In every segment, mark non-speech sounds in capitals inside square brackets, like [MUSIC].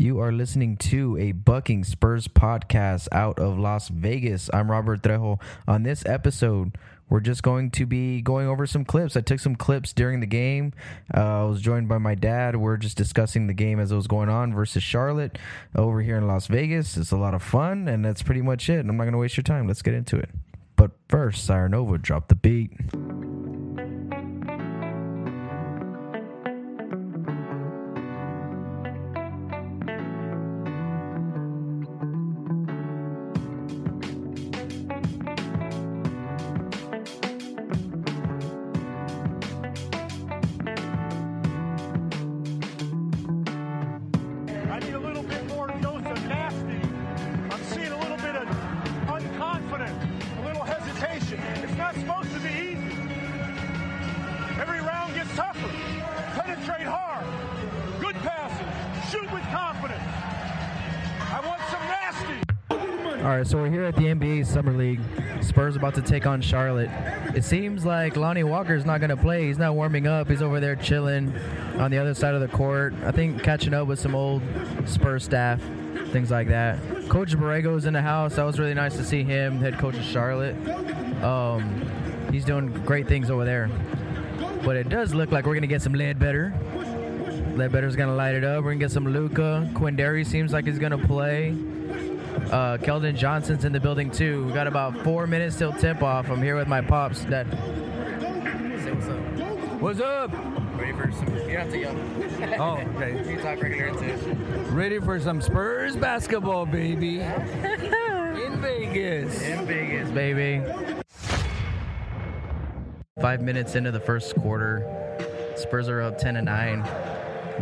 You are listening to a Bucking Spurs podcast out of Las Vegas. I'm Robert Trejo. On this episode, we're just going to be going over some clips. I took some clips during the game. Uh, I was joined by my dad. We're just discussing the game as it was going on versus Charlotte over here in Las Vegas. It's a lot of fun, and that's pretty much it. I'm not going to waste your time. Let's get into it. But first, Siren Nova, drop the beat. Right, so we're here at the NBA Summer League. Spurs about to take on Charlotte. It seems like Lonnie Walker's not going to play. He's not warming up. He's over there chilling on the other side of the court. I think catching up with some old Spurs staff, things like that. Coach Borrego's in the house. That was really nice to see him, head coach of Charlotte. Um, he's doing great things over there. But it does look like we're going to get some lead Ledbetter. Ledbetter's going to light it up. We're going to get some Luka. Quinndary seems like he's going to play. Uh, Keldon Johnson's in the building too. We got about four minutes till tip off. I'm here with my pops. That say what's up. What's up? Ready for some? You don't have to yell. Oh, okay. You talk regular. Ready for some Spurs basketball, baby. In Vegas. In Vegas, baby. Five minutes into the first quarter, Spurs are up ten to nine.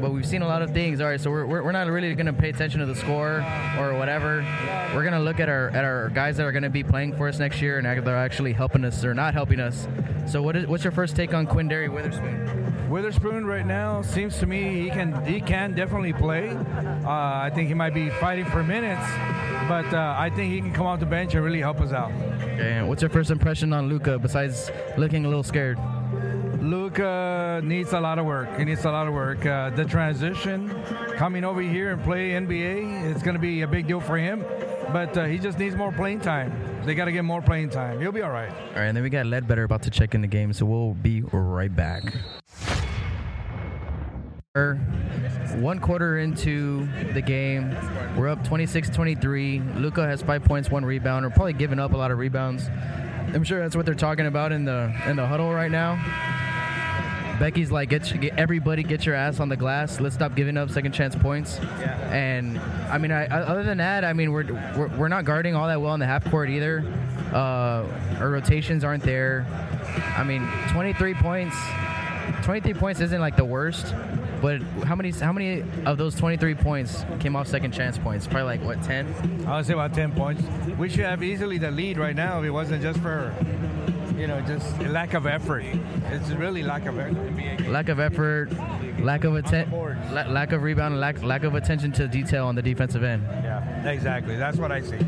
But we've seen a lot of things. All right, so we're, we're, not really going to pay attention to the score or whatever. We're going to look at our at our guys that are going to be playing for us next year and they're actually helping us or not helping us. So what is what's your first take on Quinndary Weatherspoon? Weatherspoon right now seems to me he can he can definitely play. Uh, I think he might be fighting for minutes, but uh, I think he can come off the bench and really help us out. Okay, what's your first impression on Luka besides looking a little scared? Luka needs a lot of work. He needs a lot of work. Uh, the transition, coming over here and play NBA, it's going to be a big deal for him. But uh, he just needs more playing time. They got to get more playing time. He'll be all right. All right, and then we got Ledbetter about to check in the game, so we'll be right back. One quarter into the game, we're up 26-23. Luka has five points, one rebound. We're probably giving up a lot of rebounds. I'm sure that's what they're talking about in the in the huddle right now. Becky's like, get, get everybody, get your ass on the glass. Let's stop giving up second chance points. And I mean, I, other than that, I mean, we're, we're we're not guarding all that well in the half court either. Uh, our rotations aren't there. I mean, 23 points. 23 points isn't like the worst, but how many how many of those 23 points came off second chance points? Probably like what 10. I would say about 10 points. We should have easily the lead right now if it wasn't just for, you know, just lack of effort. It's really lack of effort. Lack of effort, lack of atten- boards. la- lack of rebound, lack lack of attention to detail on the defensive end. Yeah, exactly. That's what I see.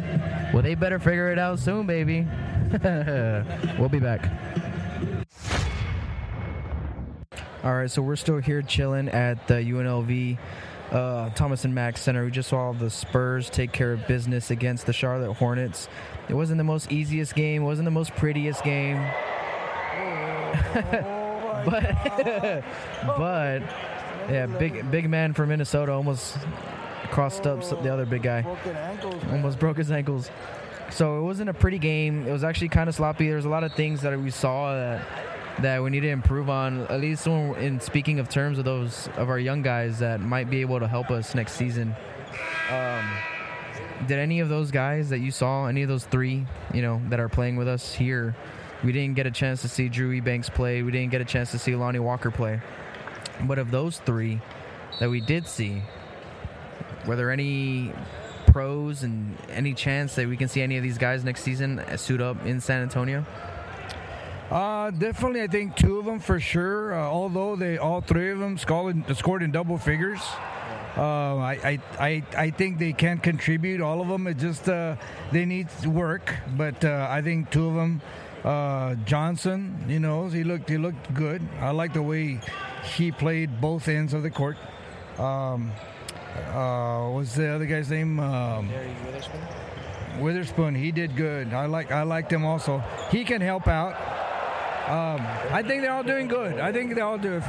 Well, they better figure it out soon, baby. [LAUGHS] we'll be back. All right, so we're still here chilling at the UNLV uh, Thomas and Mack Center. We just saw the Spurs take care of business against the Charlotte Hornets. It wasn't the most easiest game. It wasn't the most prettiest game. [LAUGHS] but, [LAUGHS] but yeah, big big man from Minnesota almost crossed up the other big guy. Almost broke his ankles. So it wasn't a pretty game. It was actually kind of sloppy. There's a lot of things that we saw that that we need to improve on. At least in speaking of terms of those of our young guys that might be able to help us next season. Um, did any of those guys that you saw, any of those three, you know, that are playing with us here, we didn't get a chance to see Drew Eubanks play. We didn't get a chance to see Lonnie Walker play. But of those three that we did see, were there any pros and any chance that we can see any of these guys next season suit up in San Antonio? Uh, definitely, I think two of them for sure. Uh, although they all three of them scored, scored in double figures. Uh, I, I, I, think they can contribute. All of them. It just uh, they need work. But uh, I think two of them. Uh, Johnson, you know, he looked he looked good. I like the way he played both ends of the court. Um, uh, what's the other guy's name? Um, Weatherspoon. Weatherspoon. He did good. I like I liked him also. He can help out. Um, I think they're all doing good. I think they all do.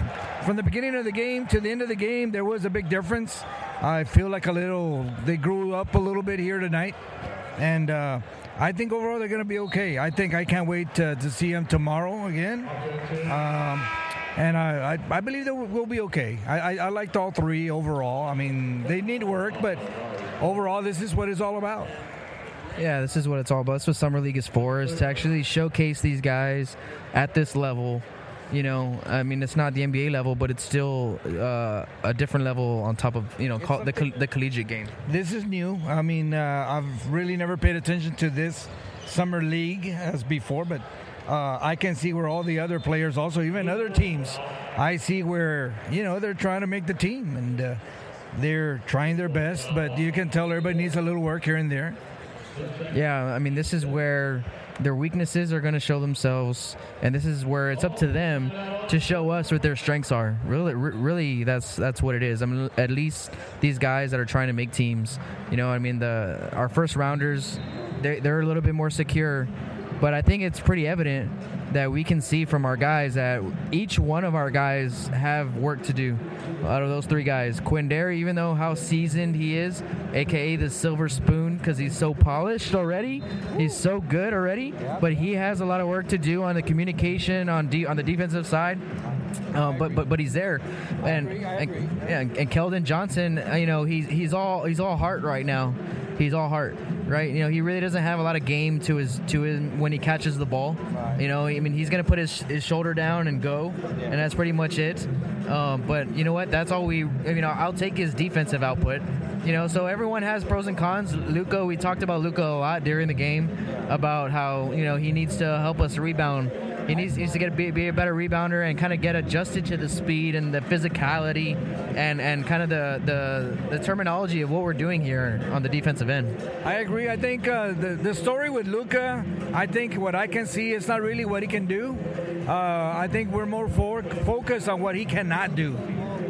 From the beginning of the game to the end of the game, there was a big difference. I feel like a little. They grew up a little bit here tonight, and uh, I think overall they're going to be okay. I think I can't wait to, to see them tomorrow again. Um, and I, I, I, believe that we'll be okay. I, I, I liked all three overall. I mean, they need work, but overall, this is what it's all about. Yeah, this is what it's all about. That's what Summer League is for, is to actually showcase these guys at this level. You know, I mean, it's not the NBA level, but it's still uh, a different level on top of you know co- the, the collegiate game. This is new. I mean, uh, I've really never paid attention to this summer league as before, but uh, I can see where all the other players, also even other teams, I see where you know they're trying to make the team and uh, they're trying their best, but you can tell everybody needs a little work here and there. Yeah, I mean, this is where their weaknesses are going to show themselves, and this is where it's up to them to show us what their strengths are. Really, really, that's that's what it is. I mean, at least these guys that are trying to make teams, you know, I mean, the our first rounders, they they're a little bit more secure, but I think it's pretty evident that we can see from our guys that each one of our guys have work to do. Out of those three guys, Quinndary, even though how seasoned he is, aka the silver spoon, because he's so polished already, he's so good already. But he has a lot of work to do on the communication on de- on the defensive side. Uh, but but but he's there, and and, and Keldon Johnson, you know, he's he's all he's all heart right now. He's all heart, right? You know, he really doesn't have a lot of game to his to his when he catches the ball. You know, I mean, he's gonna put his, his shoulder down and go, and that's pretty much it. Um, but you know what? That's all we. You know, I'll take his defensive output. You know, so everyone has pros and cons. Luka, we talked about Luka a lot during the game about how you know he needs to help us rebound he needs, needs to get be, be, a better rebounder and kind of get adjusted to the speed and the physicality and, and kind of the, the, the terminology of what we're doing here on the defensive end. I agree. I think uh, the, the story with Luka, I think what I can see is not really what he can do. Uh, I think we're more for, focused on what he cannot do.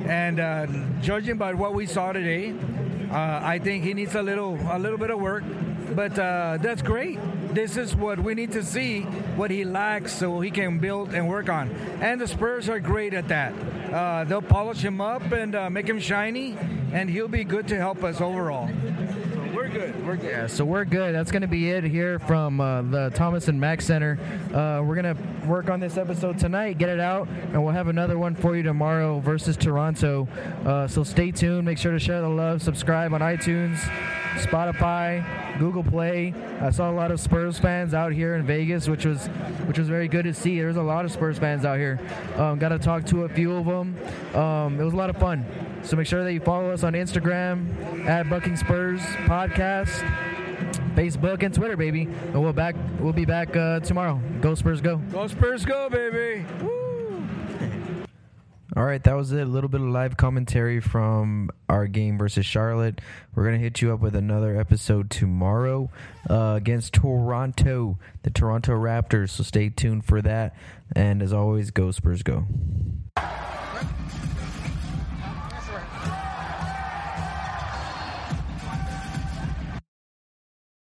And uh, judging by what we saw today, uh, I think he needs a little a little bit of work, but uh, that's great this is what we need to see what he lacks so he can build and work on. And the Spurs are great at that. Uh, they'll polish him up and uh, make him shiny, and he'll be good to help us overall. Good. We're good. Yeah, so we're good. That's going to be it here from uh, the Thomas and Mack Center. Uh, we're going to work on this episode tonight, get it out, and we'll have another one for you tomorrow versus Toronto. Uh, so stay tuned. Make sure to share the love, subscribe on iTunes. Spotify, Google Play. I saw a lot of Spurs fans out here in Vegas, which was which was very good to see. There's a lot of Spurs fans out here. Um, got to talk to a few of them. Um, it was a lot of fun. So make sure that you follow us on Instagram at Bucking Spurs Podcast, Facebook and Twitter, baby. And we'll back. We'll be back uh, tomorrow. Go Spurs, go! Go Spurs, go, baby! Woo! All right, that was it. A little bit of live commentary from our game versus Charlotte. We're going to hit you up with another episode tomorrow uh, against Toronto, the Toronto Raptors. So stay tuned for that. And as always, go Spurs, go.